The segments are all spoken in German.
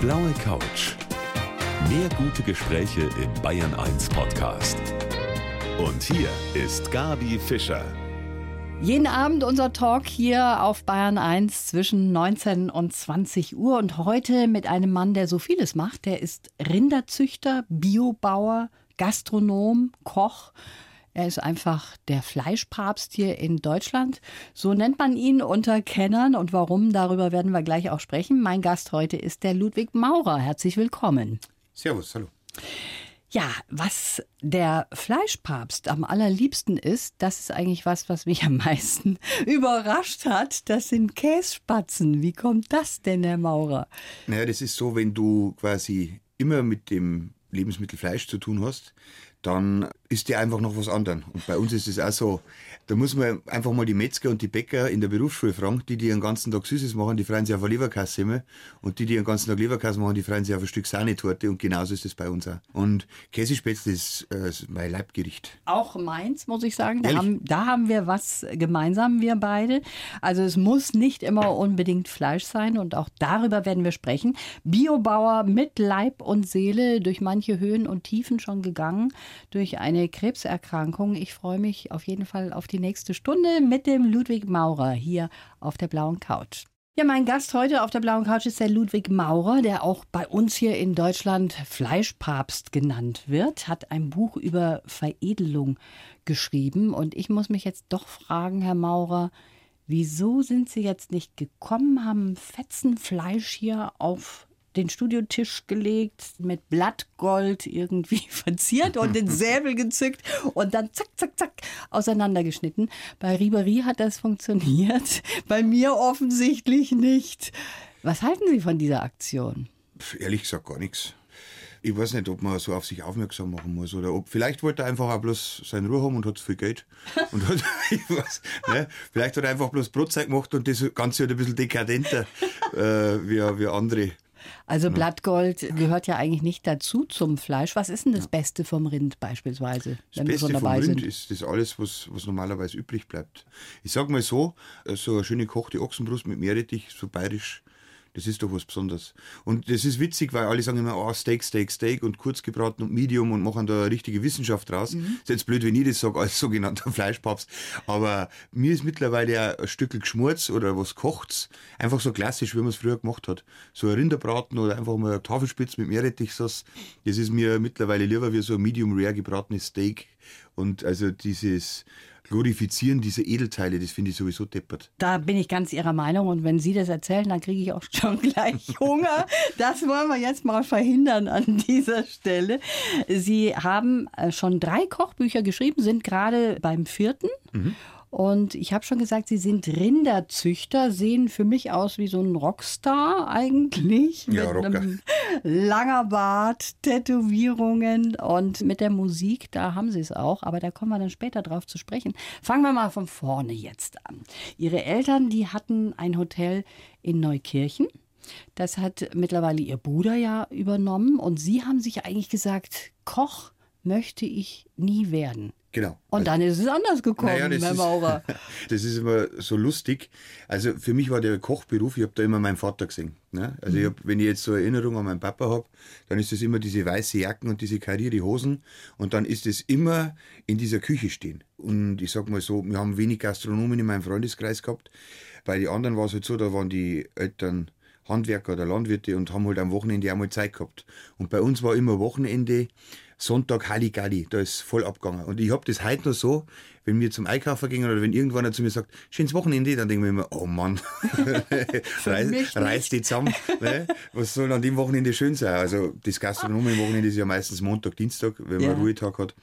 blaue Couch. Mehr gute Gespräche im Bayern 1 Podcast. Und hier ist Gabi Fischer. Jeden Abend unser Talk hier auf Bayern 1 zwischen 19 und 20 Uhr und heute mit einem Mann, der so vieles macht. Der ist Rinderzüchter, Biobauer, Gastronom, Koch. Er ist einfach der Fleischpapst hier in Deutschland. So nennt man ihn unter Kennern. Und warum, darüber werden wir gleich auch sprechen. Mein Gast heute ist der Ludwig Maurer. Herzlich willkommen. Servus, hallo. Ja, was der Fleischpapst am allerliebsten ist, das ist eigentlich was, was mich am meisten überrascht hat. Das sind Kässpatzen. Wie kommt das denn, Herr Maurer? Naja, das ist so, wenn du quasi immer mit dem Lebensmittel Fleisch zu tun hast, dann ist der einfach noch was anderes. Und bei uns ist es auch so, da muss man einfach mal die Metzger und die Bäcker in der Berufsschule fragen, die, die den ganzen Tag Süßes machen, die freuen sich auf eine Leberkasse immer. Und die, die den ganzen Tag Leberkasse machen, die freuen sich auf ein Stück Sahnetorte. Und genauso ist es bei uns auch. Und Käsespätzle ist äh, mein Leibgericht. Auch meins, muss ich sagen. Da haben, da haben wir was gemeinsam, wir beide. Also es muss nicht immer unbedingt Fleisch sein. Und auch darüber werden wir sprechen. Biobauer mit Leib und Seele durch manche Höhen und Tiefen schon gegangen. Durch eine Krebserkrankung. Ich freue mich auf jeden Fall auf die nächste Stunde mit dem Ludwig Maurer hier auf der blauen Couch. Ja, mein Gast heute auf der blauen Couch ist der Ludwig Maurer, der auch bei uns hier in Deutschland Fleischpapst genannt wird, hat ein Buch über Veredelung geschrieben. Und ich muss mich jetzt doch fragen, Herr Maurer, wieso sind Sie jetzt nicht gekommen, haben Fetzen Fleisch hier auf den Studiotisch gelegt, mit Blattgold irgendwie verziert und den Säbel gezückt und dann zack, zack, zack auseinandergeschnitten. Bei Ribery hat das funktioniert, bei mir offensichtlich nicht. Was halten Sie von dieser Aktion? Ehrlich gesagt gar nichts. Ich weiß nicht, ob man so auf sich aufmerksam machen muss oder ob vielleicht wollte er einfach auch bloß seine Ruhe haben und hat viel Geld. Und hat, ich weiß, ne? Vielleicht hat er einfach bloß Brotzeit gemacht und das Ganze halt ein bisschen dekadenter äh, wie, wie andere. Also Blattgold gehört ja eigentlich nicht dazu zum Fleisch. Was ist denn das Beste vom Rind beispielsweise, wenn das Beste wir schon dabei vom Rind ist das alles, was, was normalerweise übrig bleibt. Ich sag mal so, so eine schöne kochte Ochsenbrust mit Meerrettich, so bayerisch, das ist doch was Besonderes. Und das ist witzig, weil alle sagen immer, oh, Steak, Steak, Steak und kurz gebraten und Medium und machen da eine richtige Wissenschaft draus. Mhm. ist jetzt blöd, wenn ich das sage als sogenannter Fleischpapst. Aber mir ist mittlerweile ein Stück geschmort oder was kocht's. Einfach so klassisch, wie man es früher gemacht hat. So ein Rinderbraten oder einfach mal eine Tafelspitz mit Meerrettichsauce. Das ist mir mittlerweile lieber wie so ein Medium Rare gebratenes Steak. Und also dieses, Glorifizieren dieser Edelteile, das finde ich sowieso deppert. Da bin ich ganz Ihrer Meinung und wenn Sie das erzählen, dann kriege ich auch schon gleich Hunger. Das wollen wir jetzt mal verhindern an dieser Stelle. Sie haben äh, schon drei Kochbücher geschrieben, sind gerade beim vierten. Mhm. Und ich habe schon gesagt, Sie sind Rinderzüchter, sehen für mich aus wie so ein Rockstar eigentlich. Ja, mit Rocker. einem langer Bart, Tätowierungen und mit der Musik, da haben Sie es auch. Aber da kommen wir dann später drauf zu sprechen. Fangen wir mal von vorne jetzt an. Ihre Eltern, die hatten ein Hotel in Neukirchen. Das hat mittlerweile Ihr Bruder ja übernommen. Und Sie haben sich eigentlich gesagt, Koch möchte ich nie werden. Genau. Und dann ist es anders gekommen, naja, Herr Maurer. Ist, das ist immer so lustig. Also für mich war der Kochberuf, ich habe da immer meinen Vater gesehen. Ne? Also mhm. ich hab, wenn ich jetzt so Erinnerung an meinen Papa habe, dann ist es immer diese weiße Jacken und diese karierte Hosen und dann ist es immer in dieser Küche stehen. Und ich sag mal so, wir haben wenig Gastronomen in meinem Freundeskreis gehabt. Bei den anderen war es halt so, da waren die Eltern Handwerker oder Landwirte und haben halt am Wochenende auch mal Zeit gehabt. Und bei uns war immer Wochenende Sonntag Halligalli, da ist voll abgegangen. Und ich habe das heute noch so, wenn wir zum Einkaufen gehen oder wenn irgendwann zu mir sagt, schönes Wochenende, dann denke ich mir immer, oh Mann, reiß, reiß die zusammen. ne? Was soll an dem Wochenende schön sein? Also das Gastronomen-Wochenende ist ja meistens Montag, Dienstag, wenn man ja. Ruhetag hat.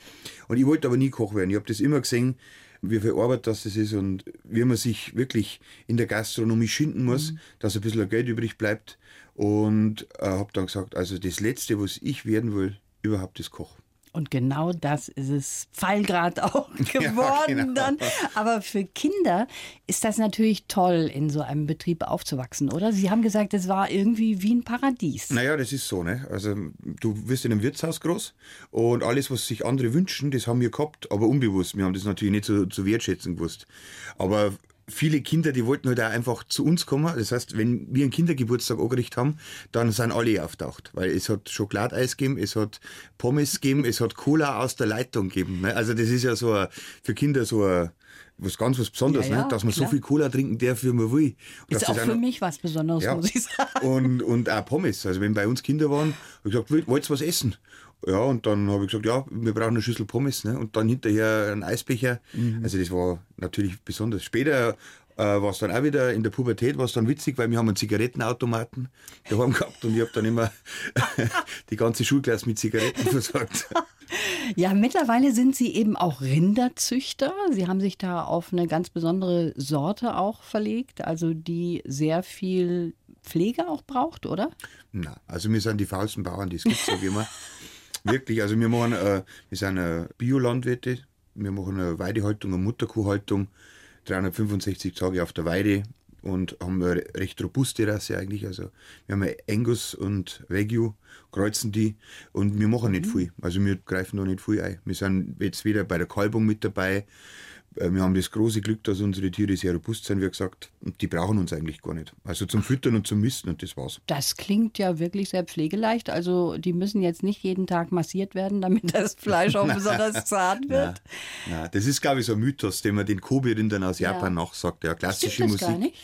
Und ich wollte aber nie Koch werden. Ich habe das immer gesehen, wie viel Arbeit das ist und wie man sich wirklich in der Gastronomie schinden muss, mhm. dass ein bisschen Geld übrig bleibt. Und äh, habe dann gesagt, also das Letzte, was ich werden will, überhaupt ist Koch. Und genau das ist es Pfeilgrad auch geworden ja, genau. dann. Aber für Kinder ist das natürlich toll, in so einem Betrieb aufzuwachsen, oder? Sie haben gesagt, es war irgendwie wie ein Paradies. Naja, das ist so. Ne? Also du wirst in einem Wirtshaus groß und alles, was sich andere wünschen, das haben wir gehabt, aber unbewusst. Wir haben das natürlich nicht zu, zu wertschätzen gewusst. Aber viele Kinder, die wollten halt auch einfach zu uns kommen. Das heißt, wenn wir einen Kindergeburtstag angerichtet haben, dann sind alle auftaucht. Weil es hat Schokoladeis gegeben, es hat Pommes gegeben, es hat Cola aus der Leitung gegeben. Ne? Also das ist ja so ein, für Kinder so ein, was ganz was Besonderes, Ja, ja, ne? dass man klar. so viel Cola trinken darf, wie man will. Dass Ist auch für mich was Besonderes, ja. muss ich sagen. Und, und auch Pommes. Also wenn bei uns Kinder waren, habe ich gesagt, "Wollt- wollt ihr was essen? Ja, und dann habe ich gesagt, ja, wir brauchen eine Schüssel Pommes. Ne? Und dann hinterher einen Eisbecher. Mhm. Also das war natürlich besonders. Später äh, war es dann auch wieder, in der Pubertät war es dann witzig, weil wir haben einen Zigarettenautomaten daheim gehabt und ich habe dann immer die ganze Schulklasse mit Zigaretten versorgt. Ja, mittlerweile sind Sie eben auch Rinderzüchter. Sie haben sich da auf eine ganz besondere Sorte auch verlegt, also die sehr viel Pflege auch braucht, oder? Na, also wir sind die faulsten Bauern, die es gibt, sage ich immer. Wirklich, also wir machen, äh, wir sind äh, Biolandwirte, wir machen eine Weidehaltung, eine Mutterkuhhaltung, 365 Tage auf der Weide und haben eine recht robuste Rasse eigentlich. Also wir haben Angus und Wagyu, kreuzen die und wir machen nicht viel. Also wir greifen da nicht viel ein. Wir sind jetzt wieder bei der Kalbung mit dabei. Äh, Wir haben das große Glück, dass unsere Tiere sehr robust sind, wie gesagt. Und die brauchen uns eigentlich gar nicht. Also zum Füttern und zum Misten und das war's. Das klingt ja wirklich sehr pflegeleicht. Also die müssen jetzt nicht jeden Tag massiert werden, damit das Fleisch auch besonders zart wird. Na, das ist, glaube ich, so ein Mythos, den man den Kobe-Rindern aus Ja. Japan nachsagt. Ja, klassische Stimmt das Musik. gar nicht?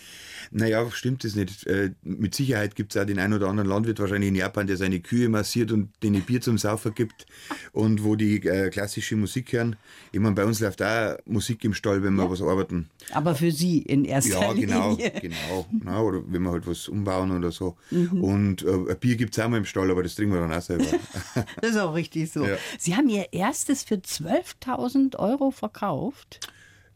Naja, stimmt das nicht. Äh, mit Sicherheit gibt es auch den einen oder anderen Landwirt wahrscheinlich in Japan, der seine Kühe massiert und denen Bier zum Saufen gibt und wo die äh, klassische Musik hören. Ich meine, bei uns läuft auch Musik im Stall, wenn wir was arbeiten. Aber für Sie in erster Ja, genau, Linie. genau. Na, oder wenn wir halt was umbauen oder so. Mhm. Und äh, Bier gibt es auch mal im Stall, aber das trinken wir dann auch selber. Das ist auch richtig so. Ja. Sie haben Ihr erstes für 12.000 Euro verkauft.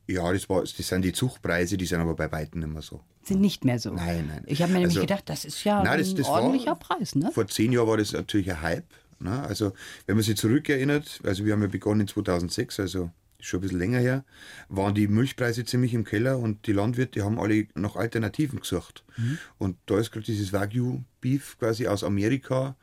ja, das, war, das sind die Zuchtpreise, die sind aber bei Weitem nicht mehr so. Sind nicht mehr so. Nein, nein. Ich habe mir nämlich Also- gedacht, das ist ja Nein, das, ein das ordentlicher war, Preis, ne? Vor zehn Jahren war das natürlich ein Hype. Ne? Also, wenn man sich zurückerinnert, also wir haben ja begonnen 2006, also schon ein bisschen länger her, waren die Milchpreise ziemlich im Keller und die Landwirte haben alle nach Alternativen gesucht. Mhm. Und da ist gerade dieses Wagyu-Beef quasi aus Amerika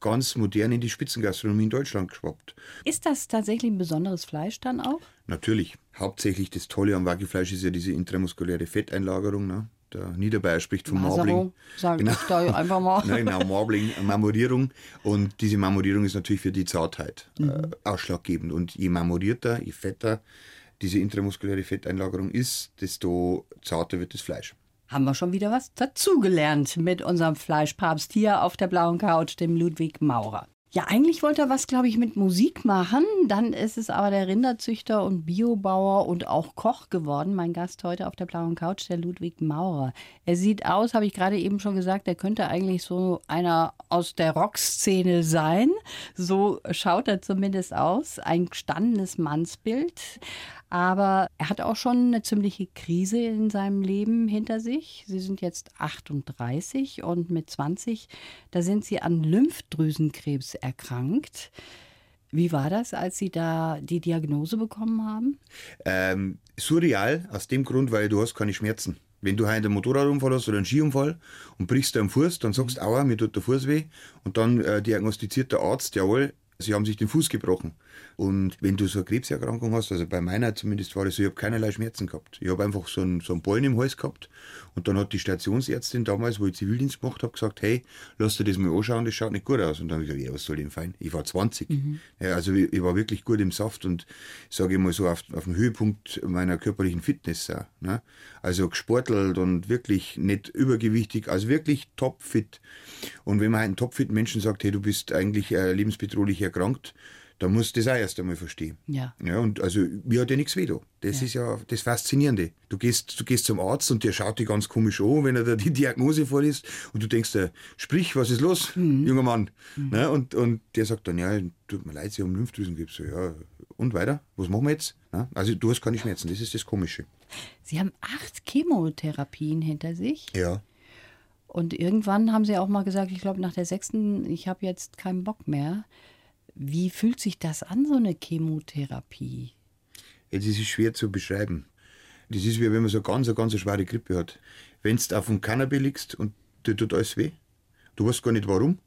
ganz modern in die Spitzengastronomie in Deutschland geschwappt. Ist das tatsächlich ein besonderes Fleisch dann auch? Natürlich. Hauptsächlich das Tolle am Wagyu-Fleisch ist ja diese intramuskuläre Fetteinlagerung. Ne? Der Niederbayer spricht von Marbling. Ich da einfach mal. Nein, genau, Marbling, Marmorierung. Und diese Marmorierung ist natürlich für die Zartheit äh, ausschlaggebend. Und je marmorierter, je fetter diese intramuskuläre Fetteinlagerung ist, desto zarter wird das Fleisch. Haben wir schon wieder was dazugelernt mit unserem Fleischpapst hier auf der blauen Couch, dem Ludwig Maurer. Ja, eigentlich wollte er was, glaube ich, mit Musik machen. Dann ist es aber der Rinderzüchter und Biobauer und auch Koch geworden. Mein Gast heute auf der blauen Couch, der Ludwig Maurer. Er sieht aus, habe ich gerade eben schon gesagt, er könnte eigentlich so einer aus der Rockszene sein. So schaut er zumindest aus. Ein gestandenes Mannsbild. Aber er hat auch schon eine ziemliche Krise in seinem Leben hinter sich. Sie sind jetzt 38 und mit 20, da sind Sie an Lymphdrüsenkrebs erkrankt. Wie war das, als Sie da die Diagnose bekommen haben? Ähm, surreal aus dem Grund, weil du hast keine Schmerzen. Wenn du einen Motorradunfall hast oder einen Skiunfall und brichst am Fuß, dann sagst du, aua, mir tut der Fuß weh. Und dann äh, diagnostiziert der Arzt, jawohl, sie haben sich den Fuß gebrochen. Und wenn du so eine Krebserkrankung hast, also bei meiner zumindest war das so, ich habe keinerlei Schmerzen gehabt. Ich habe einfach so einen, so einen Ballen im Hals gehabt. Und dann hat die Stationsärztin damals, wo ich Zivildienst gemacht habe, gesagt, hey, lass dir das mal anschauen, das schaut nicht gut aus. Und dann habe ich gesagt, ja, was soll denn fein? Ich war 20. Ja, also ich, ich war wirklich gut im Saft und sage ich mal so auf, auf dem Höhepunkt meiner körperlichen Fitness. Auch, ne? Also gesportelt und wirklich nicht übergewichtig, also wirklich topfit. Und wenn man einen topfit Menschen sagt, hey, du bist eigentlich äh, lebensbedrohlich erkrankt, dann muss das auch erst einmal verstehen. Ja. Ja, und also mir hat ja nichts weh da. Das ist ja das Faszinierende. Du gehst, du gehst zum Arzt und der schaut dich ganz komisch an, wenn er da die Diagnose vorliest und du denkst dir, sprich, was ist los, junger Mann? Ne? Und, und der sagt dann, ja, tut mir leid, Sie haben Lymphdrüsenkrebs. So, ja, und weiter? Was machen wir jetzt? Ne? Also du hast keine Schmerzen, das ist das Komische. Sie haben acht Chemotherapien hinter sich. Ja. Und irgendwann haben Sie auch mal gesagt, ich glaube nach der sechsten, ich habe jetzt keinen Bock mehr. Wie fühlt sich das an, so eine Chemotherapie? Das ist schwer zu beschreiben. Das ist wie wenn man so ganz, eine ganz eine schwere Grippe hat. Wenn du auf dem Cannabis liegst und dir tut alles weh, du weißt gar nicht warum,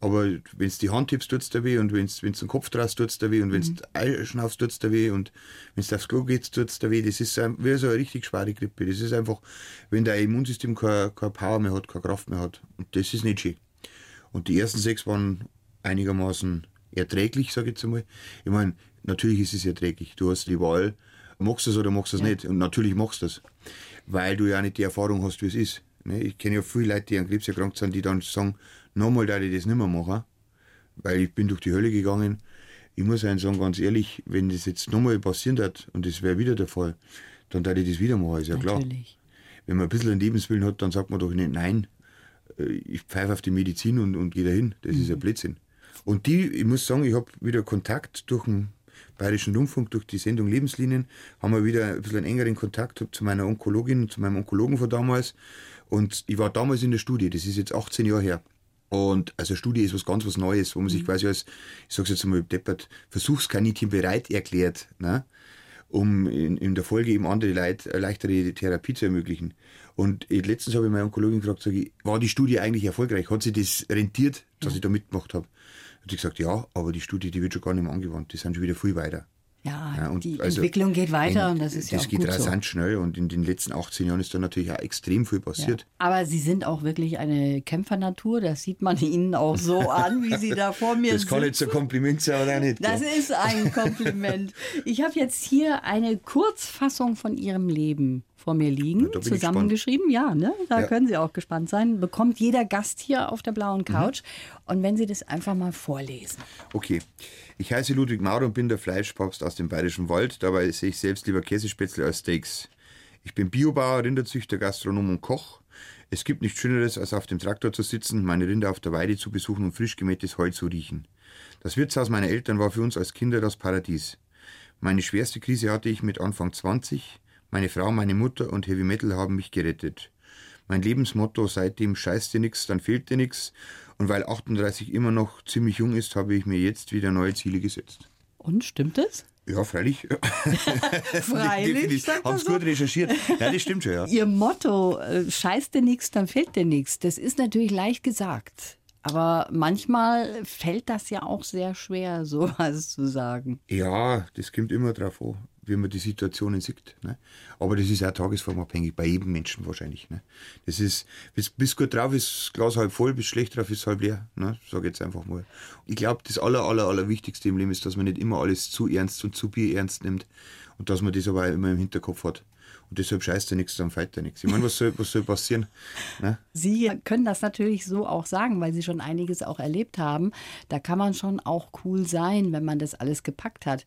Aber wenn du die Hand tippst, tut es da weh und wenn du den Kopf draus tut es da weh und wenn du mhm. Schnaufst, tut es da weh und wenn du aufs Klo gehst, tut es da weh. Das ist wie so eine richtig schwere Grippe. Das ist einfach, wenn dein Immunsystem keine, keine Power mehr hat, keine Kraft mehr hat. Und das ist nicht schön. Und die ersten sechs waren einigermaßen erträglich, sage ich jetzt einmal. Ich meine, natürlich ist es erträglich. Du hast die Wahl, magst du es oder magst du es ja. nicht. Und natürlich machst du es, weil du ja nicht die Erfahrung hast, wie es ist. Ne? Ich kenne ja viele Leute, die an Krebs erkrankt sind, die dann sagen, nochmal da ich das nicht mehr machen, weil ich bin durch die Hölle gegangen. Ich muss einen sagen, ganz ehrlich, wenn das jetzt nochmal passieren hat und das wäre wieder der Fall, dann da ich das wieder machen, ist ja klar. Natürlich. Wenn man ein bisschen einen Lebenswillen hat, dann sagt man doch nicht, nein, äh, ich pfeife auf die Medizin und, und gehe dahin. Das mhm. ist ein Blödsinn. Und die, ich muss sagen, ich habe wieder Kontakt durch den Bayerischen Rundfunk, durch die Sendung Lebenslinien, haben wir wieder ein bisschen einen engeren Kontakt zu meiner Onkologin und zu meinem Onkologen von damals. Und ich war damals in der Studie, das ist jetzt 18 Jahre her. Und also Studie ist was ganz was Neues, wo man sich mhm. quasi als, ich sag's jetzt mal deppert, Versuchskaninchen bereit erklärt, ne? um in, in der Folge eben andere Leute eine leichtere Therapie zu ermöglichen. Und letztens habe ich meine Onkologin gefragt, sage ich, war die Studie eigentlich erfolgreich? Hat sie das rentiert, dass ja. ich da mitgemacht habe? Hat sie gesagt, ja, aber die Studie, die wird schon gar nicht mehr angewandt, die sind schon wieder viel weiter. Ja, ja die also Entwicklung geht weiter in, und das ist ja auch geht rasant so. schnell und in den letzten 18 Jahren ist da natürlich auch extrem viel passiert. Ja. Aber Sie sind auch wirklich eine Kämpfernatur, das sieht man Ihnen auch so an, wie Sie da vor mir sind. Das kann jetzt ein Kompliment sein oder nicht? Das ist ein Kompliment. Ich habe jetzt hier eine Kurzfassung von Ihrem Leben vor mir liegen, ja, zusammengeschrieben. Ja, ne? da ja. können Sie auch gespannt sein. Bekommt jeder Gast hier auf der blauen Couch. Mhm. Und wenn Sie das einfach mal vorlesen. Okay. Ich heiße Ludwig Maurer und bin der Fleischpapst aus dem Bayerischen Wald. Dabei sehe ich selbst lieber Käsespätzle als Steaks. Ich bin Biobauer, Rinderzüchter, Gastronom und Koch. Es gibt nichts Schöneres, als auf dem Traktor zu sitzen, meine Rinder auf der Weide zu besuchen und frisch gemähtes Heu zu riechen. Das Wirtshaus meiner Eltern war für uns als Kinder das Paradies. Meine schwerste Krise hatte ich mit Anfang 20. Meine Frau, meine Mutter und Heavy Metal haben mich gerettet. Mein Lebensmotto seitdem scheiß dir nix, dann fehlt dir nix und weil 38 immer noch ziemlich jung ist, habe ich mir jetzt wieder neue Ziele gesetzt. Und stimmt es? Ja, freilich. freilich. Haben es so? gut recherchiert. Ja, das stimmt schon, ja. Ihr Motto, äh, scheiß dir nichts, dann fehlt dir nichts, das ist natürlich leicht gesagt. Aber manchmal fällt das ja auch sehr schwer, sowas zu sagen. Ja, das kommt immer drauf an wie man die Situationen sieht. Ne? Aber das ist auch tagesformabhängig, bei jedem Menschen wahrscheinlich. Ne? Das ist, bis, bis gut drauf ist Glas halb voll, bis schlecht drauf ist halb leer. Ne? Sag jetzt einfach mal. Ich glaube, das aller, aller, aller Wichtigste im Leben ist, dass man nicht immer alles zu ernst und zu bier ernst nimmt und dass man das aber auch immer im Hinterkopf hat. Und deshalb scheißt er nichts, dann feit er nichts. Ich meine, was soll, was soll passieren? Ne? Sie können das natürlich so auch sagen, weil Sie schon einiges auch erlebt haben. Da kann man schon auch cool sein, wenn man das alles gepackt hat.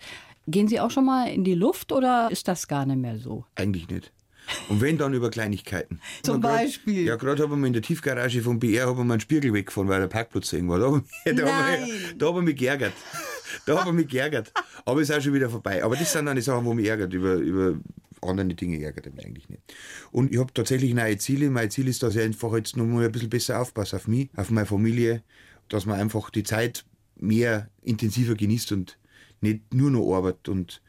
Gehen Sie auch schon mal in die Luft oder ist das gar nicht mehr so? Eigentlich nicht. Und wenn dann über Kleinigkeiten. Zum grad, Beispiel? Ja, gerade haben wir in der Tiefgarage vom BR haben wir einen Spiegel weggefahren, weil der Parkplatz eng war. Da habe ich, da hab ich mich geärgert. Da habe ich mich geärgert. Aber ist auch schon wieder vorbei. Aber das sind dann die Sachen, wo mich ärgert. Über, über andere Dinge ärgert er mich eigentlich nicht. Und ich habe tatsächlich neue Ziele. Mein Ziel ist, dass ich einfach jetzt noch mal ein bisschen besser aufpasse auf mich, auf meine Familie, dass man einfach die Zeit mehr intensiver genießt und nicht nur noch arbeitet. Und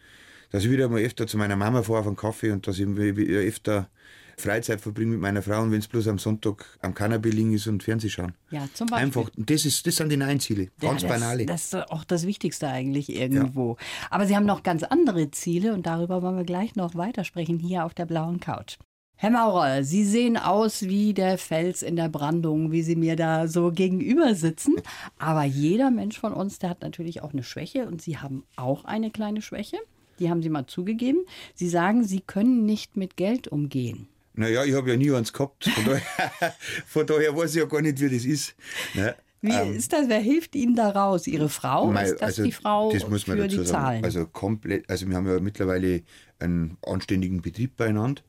dass ich wieder mal öfter zu meiner Mama fahre auf einen Kaffee und dass ich öfter Freizeit verbringe mit meiner Frau und wenn es bloß am Sonntag am Cannabis liegen ist und Fernsehen schauen. Ja, zum Beispiel. Einfach, das, ist, das sind die neuen Ziele, ganz ja, das, banale. Das ist auch das Wichtigste eigentlich irgendwo. Ja. Aber Sie haben noch ganz andere Ziele und darüber wollen wir gleich noch weitersprechen hier auf der blauen Couch. Herr Maurer, Sie sehen aus wie der Fels in der Brandung, wie Sie mir da so gegenüber sitzen. Aber jeder Mensch von uns, der hat natürlich auch eine Schwäche und Sie haben auch eine kleine Schwäche. Die haben Sie mal zugegeben. Sie sagen, Sie können nicht mit Geld umgehen. Naja, ich habe ja nie eins gehabt. Von daher, von daher weiß ich ja gar nicht, wie das ist. Ne? Wie ähm, ist das? Wer hilft Ihnen da raus? Ihre Frau? Mein, ist das also, die Frau das muss man für dazu die sagen. Zahlen? Also komplett, also wir haben ja mittlerweile einen anständigen Betrieb beieinander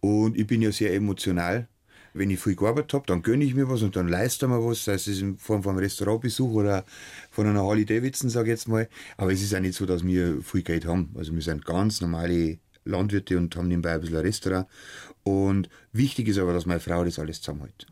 und ich bin ja sehr emotional. Wenn ich viel gearbeitet habe, dann gönne ich mir was und dann leiste mir was, sei es in Form von einem Restaurantbesuch oder von einer Harley Davidson, sage ich jetzt mal. Aber es ist auch nicht so, dass wir viel Geld haben. Also wir sind ganz normale Landwirte und haben nebenbei ein bisschen ein Restaurant. Und wichtig ist aber, dass meine Frau das alles zusammenhält.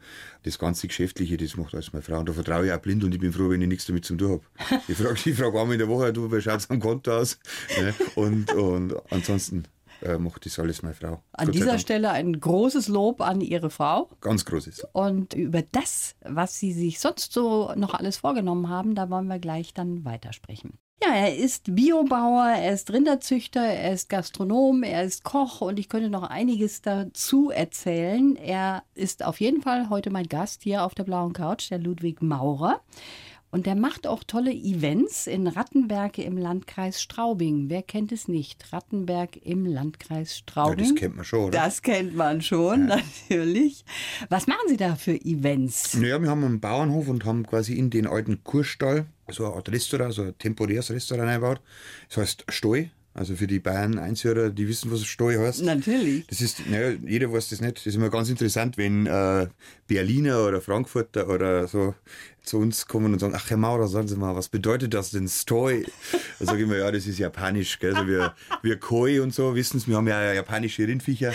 Das ganze Geschäftliche, das macht alles meine Frau. Und da vertraue ich auch blind und ich bin froh, wenn ich nichts damit zu tun habe. Ich frage ich frag einmal in der Woche, du, wie schaut es am Konto aus? Ne? Und, und ansonsten äh, macht das alles meine Frau. An dieser Stelle ein großes Lob an Ihre Frau. Ganz großes. Und über das, was Sie sich sonst so noch alles vorgenommen haben, da wollen wir gleich dann weitersprechen. Ja, er ist Biobauer, er ist Rinderzüchter, er ist Gastronom, er ist Koch und ich könnte noch einiges dazu erzählen. Er ist auf jeden Fall heute mein Gast hier auf der blauen Couch, der Ludwig Maurer. Und der macht auch tolle Events in Rattenberg im Landkreis Straubing. Wer kennt es nicht? Rattenberg im Landkreis Straubing. Ja, das kennt man schon, oder? Das kennt man schon, ja. natürlich. Was machen Sie da für Events? Naja, wir haben einen Bauernhof und haben quasi in den alten Kursstall so eine Art Restaurant, so ein temporäres Restaurant eingebaut. Das heißt Stoi. Also für die Bayern Einzörer, die wissen, was Steu heißt. Natürlich. Das ist, naja, jeder weiß das nicht. Das ist immer ganz interessant, wenn äh, Berliner oder Frankfurter oder so zu uns kommen und sagen, ach Herr Maurer, sagen Sie mal, was bedeutet das denn Stoi? Da sage ich immer, ja, das ist japanisch. Gell? Also wir, wir Koi und so, wissen Sie, wir haben ja japanische Rindviecher.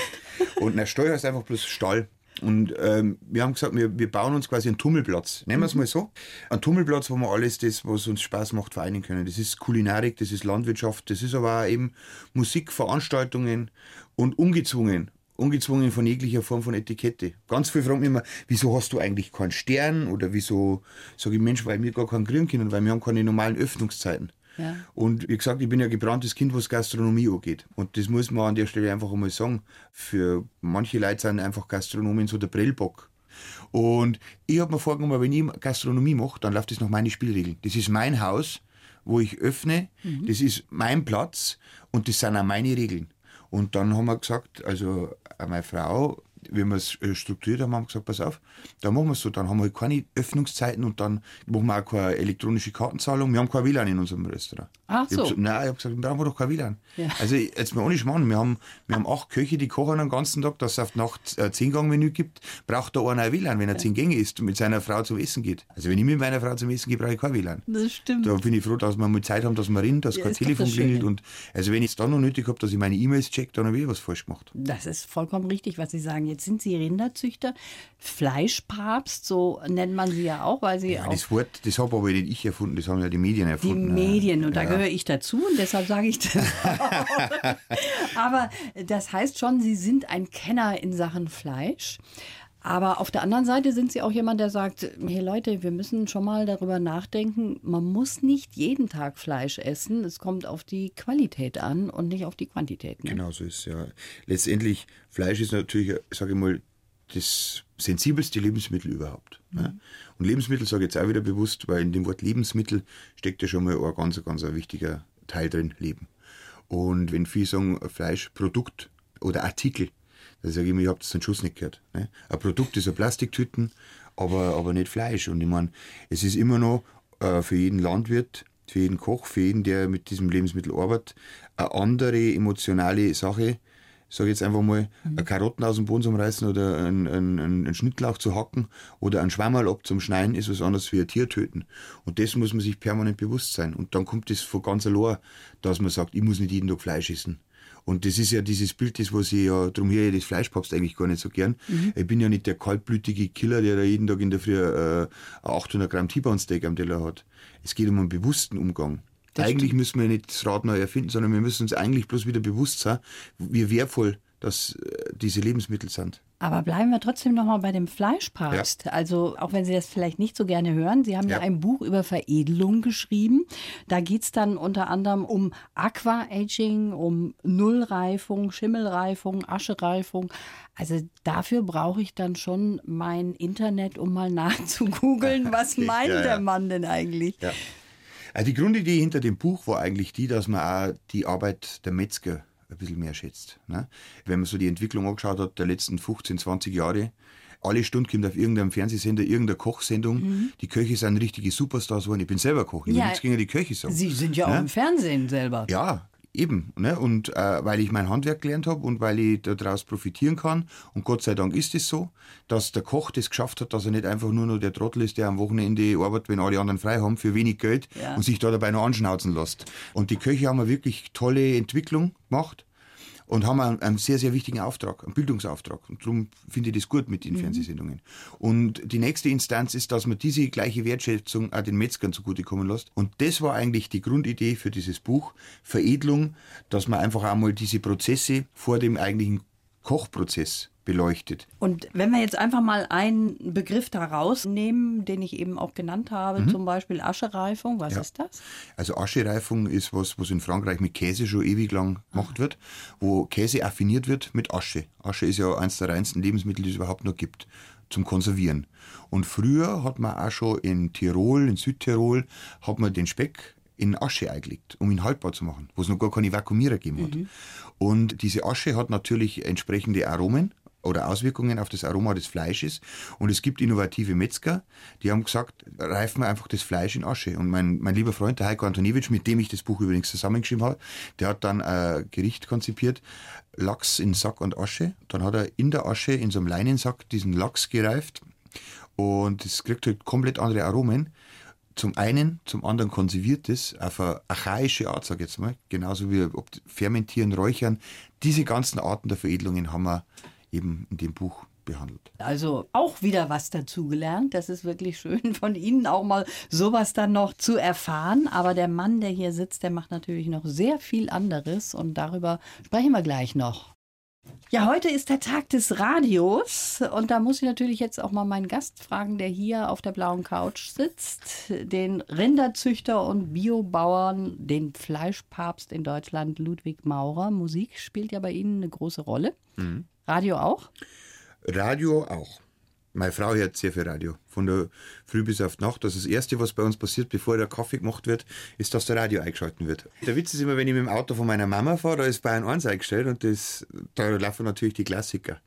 Und ein Steu heißt einfach bloß Stall. Und ähm, wir haben gesagt, wir, wir bauen uns quasi einen Tummelplatz. Nennen wir es mal so. Ein Tummelplatz, wo wir alles das, was uns Spaß macht, vereinen können. Das ist Kulinarik, das ist Landwirtschaft, das ist aber auch eben Musik, Veranstaltungen und ungezwungen. Ungezwungen von jeglicher Form von Etikette. Ganz viele fragen mich immer, wieso hast du eigentlich keinen Stern? Oder wieso, sage ich, Mensch, weil wir gar keinen kriegen können, weil wir haben keine normalen Öffnungszeiten. Ja. Und wie gesagt, ich bin ja gebranntes Kind, was Gastronomie angeht. Und das muss man an der Stelle einfach einmal sagen. Für manche Leute sind einfach Gastronomen so der Prellbock. Und ich habe mir vorgenommen, wenn ich Gastronomie mache, dann läuft das nach meinen Spielregeln. Das ist mein Haus, wo ich öffne, mhm. das ist mein Platz und das sind auch meine Regeln. Und dann haben wir gesagt, also meine Frau wie wir es äh, strukturiert haben, haben wir gesagt, pass auf, da machen wir es so, dann haben wir halt keine Öffnungszeiten und dann machen wir auch keine elektronische Kartenzahlung. Wir haben kein WLAN in unserem Restaurant. Ach so. Ich hab, nein, ich habe gesagt, dann brauchen wir doch kein WLAN. Ja. Also jetzt mal ohne Schmarrn, wir haben, wir haben acht Köche, die kochen den ganzen Tag, dass es auf Nacht ein Zehn-Gang-Menü gibt, braucht da einer ein WLAN, wenn er zehn Gänge isst und mit seiner Frau zum Essen geht. Also wenn ich mit meiner Frau zum Essen gehe, brauche ich kein WLAN. Das stimmt. Da bin ich froh, dass wir mal Zeit haben, dass wir rennen, dass ja, kein Telefon klingelt. Und also wenn ich es dann noch nötig habe, dass ich meine E-Mails check, dann habe ich was falsch gemacht. Das ist vollkommen richtig, was Sie sagen. Jetzt sind Sie Rinderzüchter, Fleischpapst, so nennt man Sie ja auch, weil Sie ja, auch das Wort, das habe aber nicht ich erfunden, das haben ja die Medien erfunden. Die Medien, und da gehöre ich dazu und deshalb sage ich das auch. aber das heißt schon, Sie sind ein Kenner in Sachen Fleisch. Aber auf der anderen Seite sind Sie auch jemand, der sagt, hey Leute, wir müssen schon mal darüber nachdenken, man muss nicht jeden Tag Fleisch essen. Es kommt auf die Qualität an und nicht auf die Quantität. Ne? Genau so ist es, ja. Letztendlich, Fleisch ist natürlich, sage ich mal, das sensibelste Lebensmittel überhaupt. Mhm. Ne? Und Lebensmittel sage ich jetzt auch wieder bewusst, weil in dem Wort Lebensmittel steckt ja schon mal ein ganz, ganz ein wichtiger Teil drin, Leben. Und wenn viele sagen, Fleischprodukt oder Artikel, da sage ich mir, ihr habt den Schuss nicht gehört. Ne? Ein Produkt ist ein Plastiktüten, aber, aber nicht Fleisch. Und ich meine, es ist immer noch äh, für jeden Landwirt, für jeden Koch, für jeden, der mit diesem Lebensmittel arbeitet, eine andere emotionale Sache, sage jetzt einfach mal, mhm. Karotten aus dem Boden zum Reißen oder einen, einen, einen Schnittlauch zu hacken oder einen Schwammerl ab zum Schneiden ist was anderes wie ein Tier töten. Und das muss man sich permanent bewusst sein. Und dann kommt es von ganz allein, dass man sagt, ich muss nicht jeden Tag Fleisch essen. Und das ist ja dieses Bild, das was ich ja, darum her das Fleisch papst eigentlich gar nicht so gern. Mhm. Ich bin ja nicht der kaltblütige Killer, der da jeden Tag in der Früh äh, 800 Gramm T-Bone Steak am Teller hat. Es geht um einen bewussten Umgang. Das eigentlich stimmt. müssen wir nicht das Rad neu erfinden, sondern wir müssen uns eigentlich bloß wieder bewusst sein, wie wertvoll dass äh, diese Lebensmittel sind. Aber bleiben wir trotzdem noch mal bei dem Fleischpapst. Ja. Also auch wenn Sie das vielleicht nicht so gerne hören, Sie haben ja, ja ein Buch über Veredelung geschrieben. Da geht es dann unter anderem um Aqua-Aging, um Nullreifung, Schimmelreifung, Aschereifung. Also dafür brauche ich dann schon mein Internet, um mal nachzugoogeln, was meint ja, der Mann denn eigentlich? Also die Grundidee hinter dem Buch war eigentlich die, dass man auch die Arbeit der Metzger ein bisschen mehr schätzt. Ne? Wenn man so die Entwicklung angeschaut hat der letzten 15, 20 Jahre, alle Stunden kommt auf irgendeinem Fernsehsender irgendeine Kochsendung. Mhm. Die Köche sind richtige Superstars geworden. Ich bin selber Koch. Ich ja, nichts gegen die Köche sagen. Sie sind ja ne? auch im Fernsehen selber. Ja, Eben, ne? und äh, weil ich mein Handwerk gelernt habe und weil ich daraus profitieren kann. Und Gott sei Dank ist es so, dass der Koch das geschafft hat, dass er nicht einfach nur noch der Trottel ist, der am Wochenende arbeitet, wenn alle anderen frei haben, für wenig Geld ja. und sich da dabei noch anschnauzen lässt. Und die Köche haben eine wirklich tolle Entwicklung gemacht. Und haben einen, einen, sehr, sehr wichtigen Auftrag, einen Bildungsauftrag. Und darum finde ich das gut mit den mhm. Fernsehsendungen. Und die nächste Instanz ist, dass man diese gleiche Wertschätzung auch den Metzgern zugutekommen lässt. Und das war eigentlich die Grundidee für dieses Buch, Veredelung, dass man einfach einmal diese Prozesse vor dem eigentlichen Kochprozess beleuchtet. Und wenn wir jetzt einfach mal einen Begriff da rausnehmen, den ich eben auch genannt habe, mhm. zum Beispiel Aschereifung, was ja. ist das? Also Aschereifung ist was, was in Frankreich mit Käse schon ewig lang gemacht wird, wo Käse affiniert wird mit Asche. Asche ist ja eines der reinsten Lebensmittel, die es überhaupt noch gibt zum Konservieren. Und früher hat man auch schon in Tirol, in Südtirol, hat man den Speck in Asche eingelegt, um ihn haltbar zu machen, wo es noch gar keine Vakuumierer gegeben hat. Mhm. Und diese Asche hat natürlich entsprechende Aromen oder Auswirkungen auf das Aroma des Fleisches. Und es gibt innovative Metzger, die haben gesagt, reifen wir einfach das Fleisch in Asche. Und mein, mein lieber Freund, der Heiko Antoniewicz, mit dem ich das Buch übrigens zusammengeschrieben habe, der hat dann ein Gericht konzipiert, Lachs in Sack und Asche. Dann hat er in der Asche, in so einem Leinensack, diesen Lachs gereift. Und es kriegt halt komplett andere Aromen. Zum einen, zum anderen konserviert es auf eine archaische Art, sag ich jetzt mal. Genauso wie fermentieren, räuchern. Diese ganzen Arten der Veredelungen haben wir eben in dem Buch behandelt. Also auch wieder was dazugelernt. Das ist wirklich schön von Ihnen auch mal sowas dann noch zu erfahren. Aber der Mann, der hier sitzt, der macht natürlich noch sehr viel anderes und darüber sprechen wir gleich noch. Ja, heute ist der Tag des Radios und da muss ich natürlich jetzt auch mal meinen Gast fragen, der hier auf der blauen Couch sitzt, den Rinderzüchter und Biobauern, den Fleischpapst in Deutschland, Ludwig Maurer. Musik spielt ja bei Ihnen eine große Rolle. Mhm. Radio auch? Radio auch. Meine Frau hört sehr viel Radio, von der Früh bis auf die Nacht. Also das Erste, was bei uns passiert, bevor der Kaffee gemacht wird, ist, dass der Radio eingeschalten wird. Der Witz ist immer, wenn ich mit dem Auto von meiner Mama fahre, da ist Bayern 1 eingestellt und das, da laufen natürlich die Klassiker.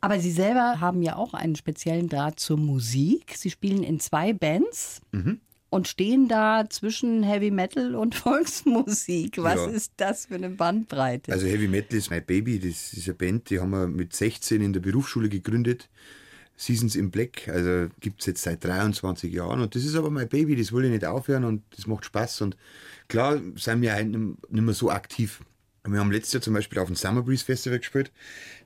Aber Sie selber haben ja auch einen speziellen Draht zur Musik. Sie spielen in zwei Bands. Mhm und stehen da zwischen Heavy Metal und Volksmusik. Was ja. ist das für eine Bandbreite? Also Heavy Metal ist mein Baby. Das ist eine Band, die haben wir mit 16 in der Berufsschule gegründet. Seasons in Black, also gibt es jetzt seit 23 Jahren und das ist aber mein Baby, das will ich nicht aufhören und das macht Spaß und klar sind wir halt nicht mehr so aktiv. Wir haben letztes Jahr zum Beispiel auf dem Summer Breeze Festival gespielt.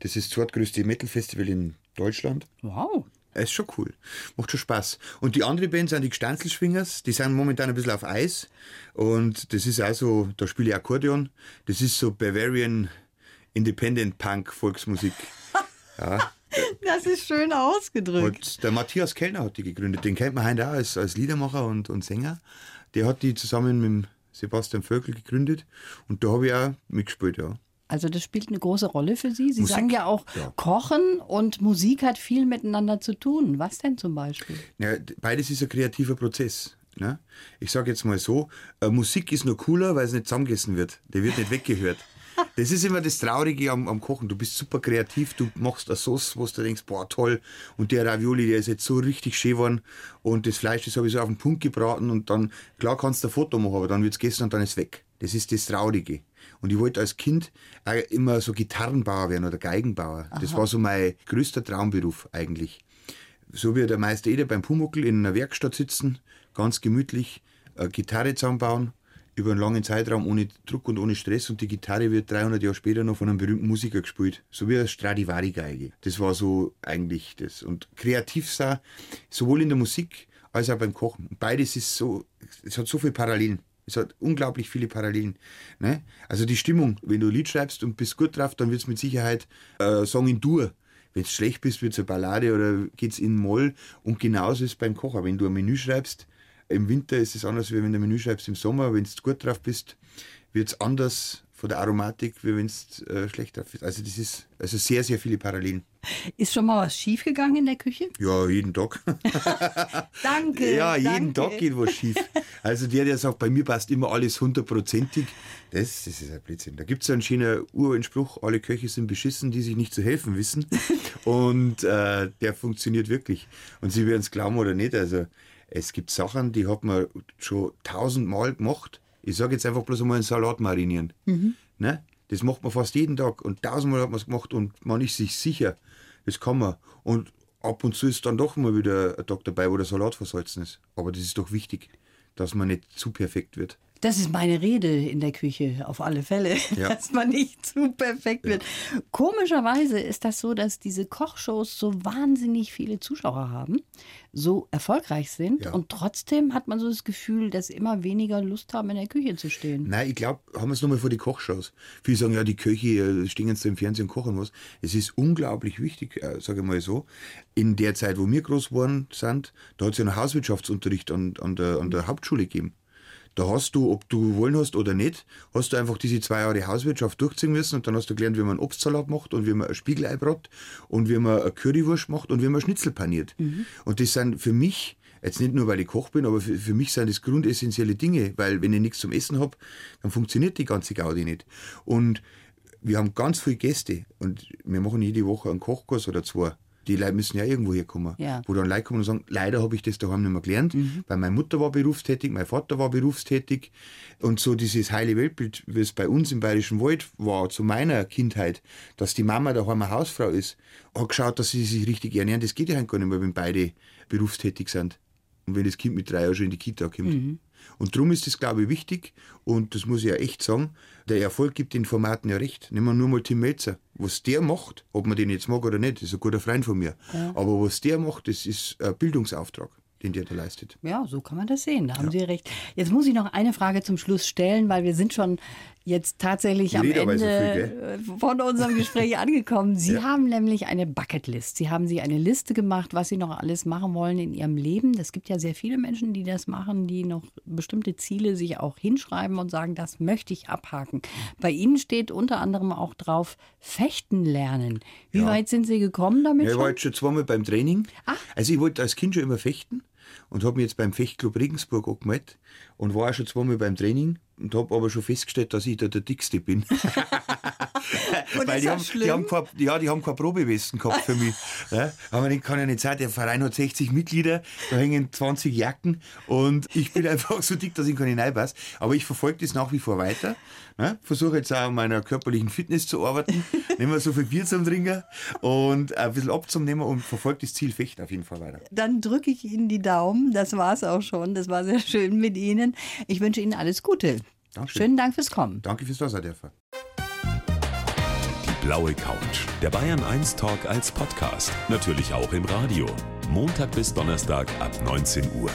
Das ist das zweitgrößte Metal Festival in Deutschland. Wow. ist schon cool. Macht schon Spaß. Und die andere Band sind die Gstanzelschwingers. Die sind momentan ein bisschen auf Eis. Und das ist also, da spiele ich Akkordeon. Das ist so Bavarian Independent Punk Volksmusik. Ja. Das ist schön ausgedrückt. Und der Matthias Kellner hat die gegründet. Den kennt man heute auch als, als Liedermacher und, und Sänger. Der hat die zusammen mit Sebastian Völkel gegründet. Und da habe ich auch mitgespielt, ja. Also das spielt eine große Rolle für Sie. Sie Musik, sagen ja auch, ja. Kochen und Musik hat viel miteinander zu tun. Was denn zum Beispiel? Ja, beides ist ein kreativer Prozess. Ne? Ich sage jetzt mal so, äh, Musik ist nur cooler, weil es nicht zusammengegessen wird. Der wird nicht weggehört. Das ist immer das Traurige am, am, Kochen. Du bist super kreativ, du machst eine Sauce, wo du denkst, boah, toll. Und der Ravioli, der ist jetzt so richtig schön geworden. Und das Fleisch, das habe ich so auf den Punkt gebraten. Und dann, klar kannst du ein Foto machen, aber dann wird es gegessen und dann ist es weg. Das ist das Traurige. Und ich wollte als Kind immer so Gitarrenbauer werden oder Geigenbauer. Aha. Das war so mein größter Traumberuf eigentlich. So wie der Meister Eder beim Pumuckl in einer Werkstatt sitzen, ganz gemütlich, eine Gitarre zusammenbauen über einen langen Zeitraum ohne Druck und ohne Stress und die Gitarre wird 300 Jahre später noch von einem berühmten Musiker gespielt. So wie eine Stradivari-Geige. Das war so eigentlich das. Und kreativ sein, sowohl in der Musik als auch beim Kochen. Beides ist so, es hat so viele Parallelen. Es hat unglaublich viele Parallelen. Ne? Also die Stimmung, wenn du ein Lied schreibst und bist gut drauf, dann wird es mit Sicherheit äh, Song in Dur. Wenn du schlecht bist, wird es eine Ballade oder geht es in Moll. Und genauso ist es beim Kochen. Wenn du ein Menü schreibst, im Winter ist es anders, wie wenn du ein Menü schreibst im Sommer. Wenn du gut drauf bist, wird es anders von der Aromatik, wie wenn es äh, schlecht drauf ist. Also das ist also sehr, sehr viele Parallelen. Ist schon mal was schiefgegangen in der Küche? Ja, jeden Tag. danke. Ja, jeden danke. Tag geht was schief. Also der, der sagt, bei mir passt immer alles hundertprozentig, das, das ist ein Blödsinn. Da gibt es einen schönen uralten Spruch, alle Köche sind beschissen, die sich nicht zu helfen wissen. Und äh, der funktioniert wirklich. Und Sie werden es glauben oder nicht, also es gibt Sachen, die hat man schon tausendmal gemacht. Ich sage jetzt einfach bloß einmal einen Salat marinieren. Mhm. Ne? Das macht man fast jeden Tag und tausendmal hat man es gemacht und man ist sich sicher, das kann man. Und ab und zu ist dann doch mal wieder ein Tag dabei, wo der Salat versalzen ist. Aber das ist doch wichtig, dass man nicht zu perfekt wird. Das ist meine Rede in der Küche, auf alle Fälle, ja. dass man nicht zu perfekt wird. Ja. Komischerweise ist das so, dass diese Kochshows so wahnsinnig viele Zuschauer haben, so erfolgreich sind ja. und trotzdem hat man so das Gefühl, dass immer weniger Lust haben, in der Küche zu stehen. Nein, ich glaube, haben wir es nochmal vor die Kochshows. Viele sagen, ja, die Köche äh, stehen jetzt im Fernsehen und kochen was. Es ist unglaublich wichtig, äh, sage ich mal so, in der Zeit, wo wir groß geworden sind, da hat es ja einen Hauswirtschaftsunterricht an, an, der, an der Hauptschule gegeben. Da hast du, ob du wollen hast oder nicht, hast du einfach diese zwei Jahre Hauswirtschaft durchziehen müssen und dann hast du gelernt, wie man einen Obstsalat macht und wie man ein Spiegelei brot und wie man eine Currywurst macht und wie man Schnitzel paniert. Mhm. Und das sind für mich, jetzt nicht nur, weil ich Koch bin, aber für, für mich sind das grundessentielle Dinge, weil wenn ich nichts zum Essen habe, dann funktioniert die ganze Gaudi nicht. Und wir haben ganz viele Gäste und wir machen jede Woche einen Kochkurs oder zwei die Leute müssen ja irgendwo herkommen. Ja. Wo dann Leute kommen und sagen, leider habe ich das daheim nicht mehr gelernt, mhm. weil meine Mutter war berufstätig, mein Vater war berufstätig. Und so dieses heile Weltbild, wie es bei uns im Bayerischen Wald war, zu meiner Kindheit, dass die Mama daheim eine Hausfrau ist, hat geschaut, dass sie sich richtig ernähren. Das geht ja gar nicht mehr, wenn beide berufstätig sind. Und wenn das Kind mit drei Jahren schon in die Kita kommt. Mhm. Und darum ist das, glaube ich, wichtig. Und das muss ich ja echt sagen. Der Erfolg gibt den Formaten ja recht. Nehmen wir nur mal Tim Melzer. Was der macht, ob man den jetzt mag oder nicht, ist ein guter Freund von mir. Ja. Aber was der macht, das ist ein Bildungsauftrag den der da leistet. Ja, so kann man das sehen. Da haben ja. Sie recht. Jetzt muss ich noch eine Frage zum Schluss stellen, weil wir sind schon jetzt tatsächlich am Ende so viel, von unserem Gespräch angekommen. Sie ja. haben nämlich eine Bucketlist. Sie haben sich eine Liste gemacht, was Sie noch alles machen wollen in Ihrem Leben. Es gibt ja sehr viele Menschen, die das machen, die noch bestimmte Ziele sich auch hinschreiben und sagen, das möchte ich abhaken. Bei Ihnen steht unter anderem auch drauf, fechten lernen. Wie ja. weit sind Sie gekommen damit? Ja, ich war jetzt schon zweimal beim Training. Ach. Also ich wollte als Kind schon immer fechten und habe mich jetzt beim Fechtclub Regensburg angemeldet und war auch schon zweimal beim Training und habe aber schon festgestellt, dass ich da der Dickste bin. Weil die haben, die haben, kein, ja, die haben kein Probewesten gehabt für mich. Ja, aber ich kann ja nicht sein, der Verein hat 60 Mitglieder, da hängen 20 Jacken und ich bin einfach so dick, dass ich keine reinpasse. Aber ich verfolge das nach wie vor weiter. Ja, Versuche jetzt auch an meiner körperlichen Fitness zu arbeiten, nehmen wir so viel Bier zum Trinken und ein bisschen abzunehmen und verfolge das Ziel Fecht auf jeden Fall weiter. Dann drücke ich Ihnen die Daumen. Das war es auch schon. Das war sehr schön mit Ihnen. Ich wünsche Ihnen alles Gute. Dankeschön. Schönen Dank fürs Kommen. Danke fürs Wasser, dürfen. Blaue Couch. Der Bayern 1 Talk als Podcast. Natürlich auch im Radio. Montag bis Donnerstag ab 19 Uhr.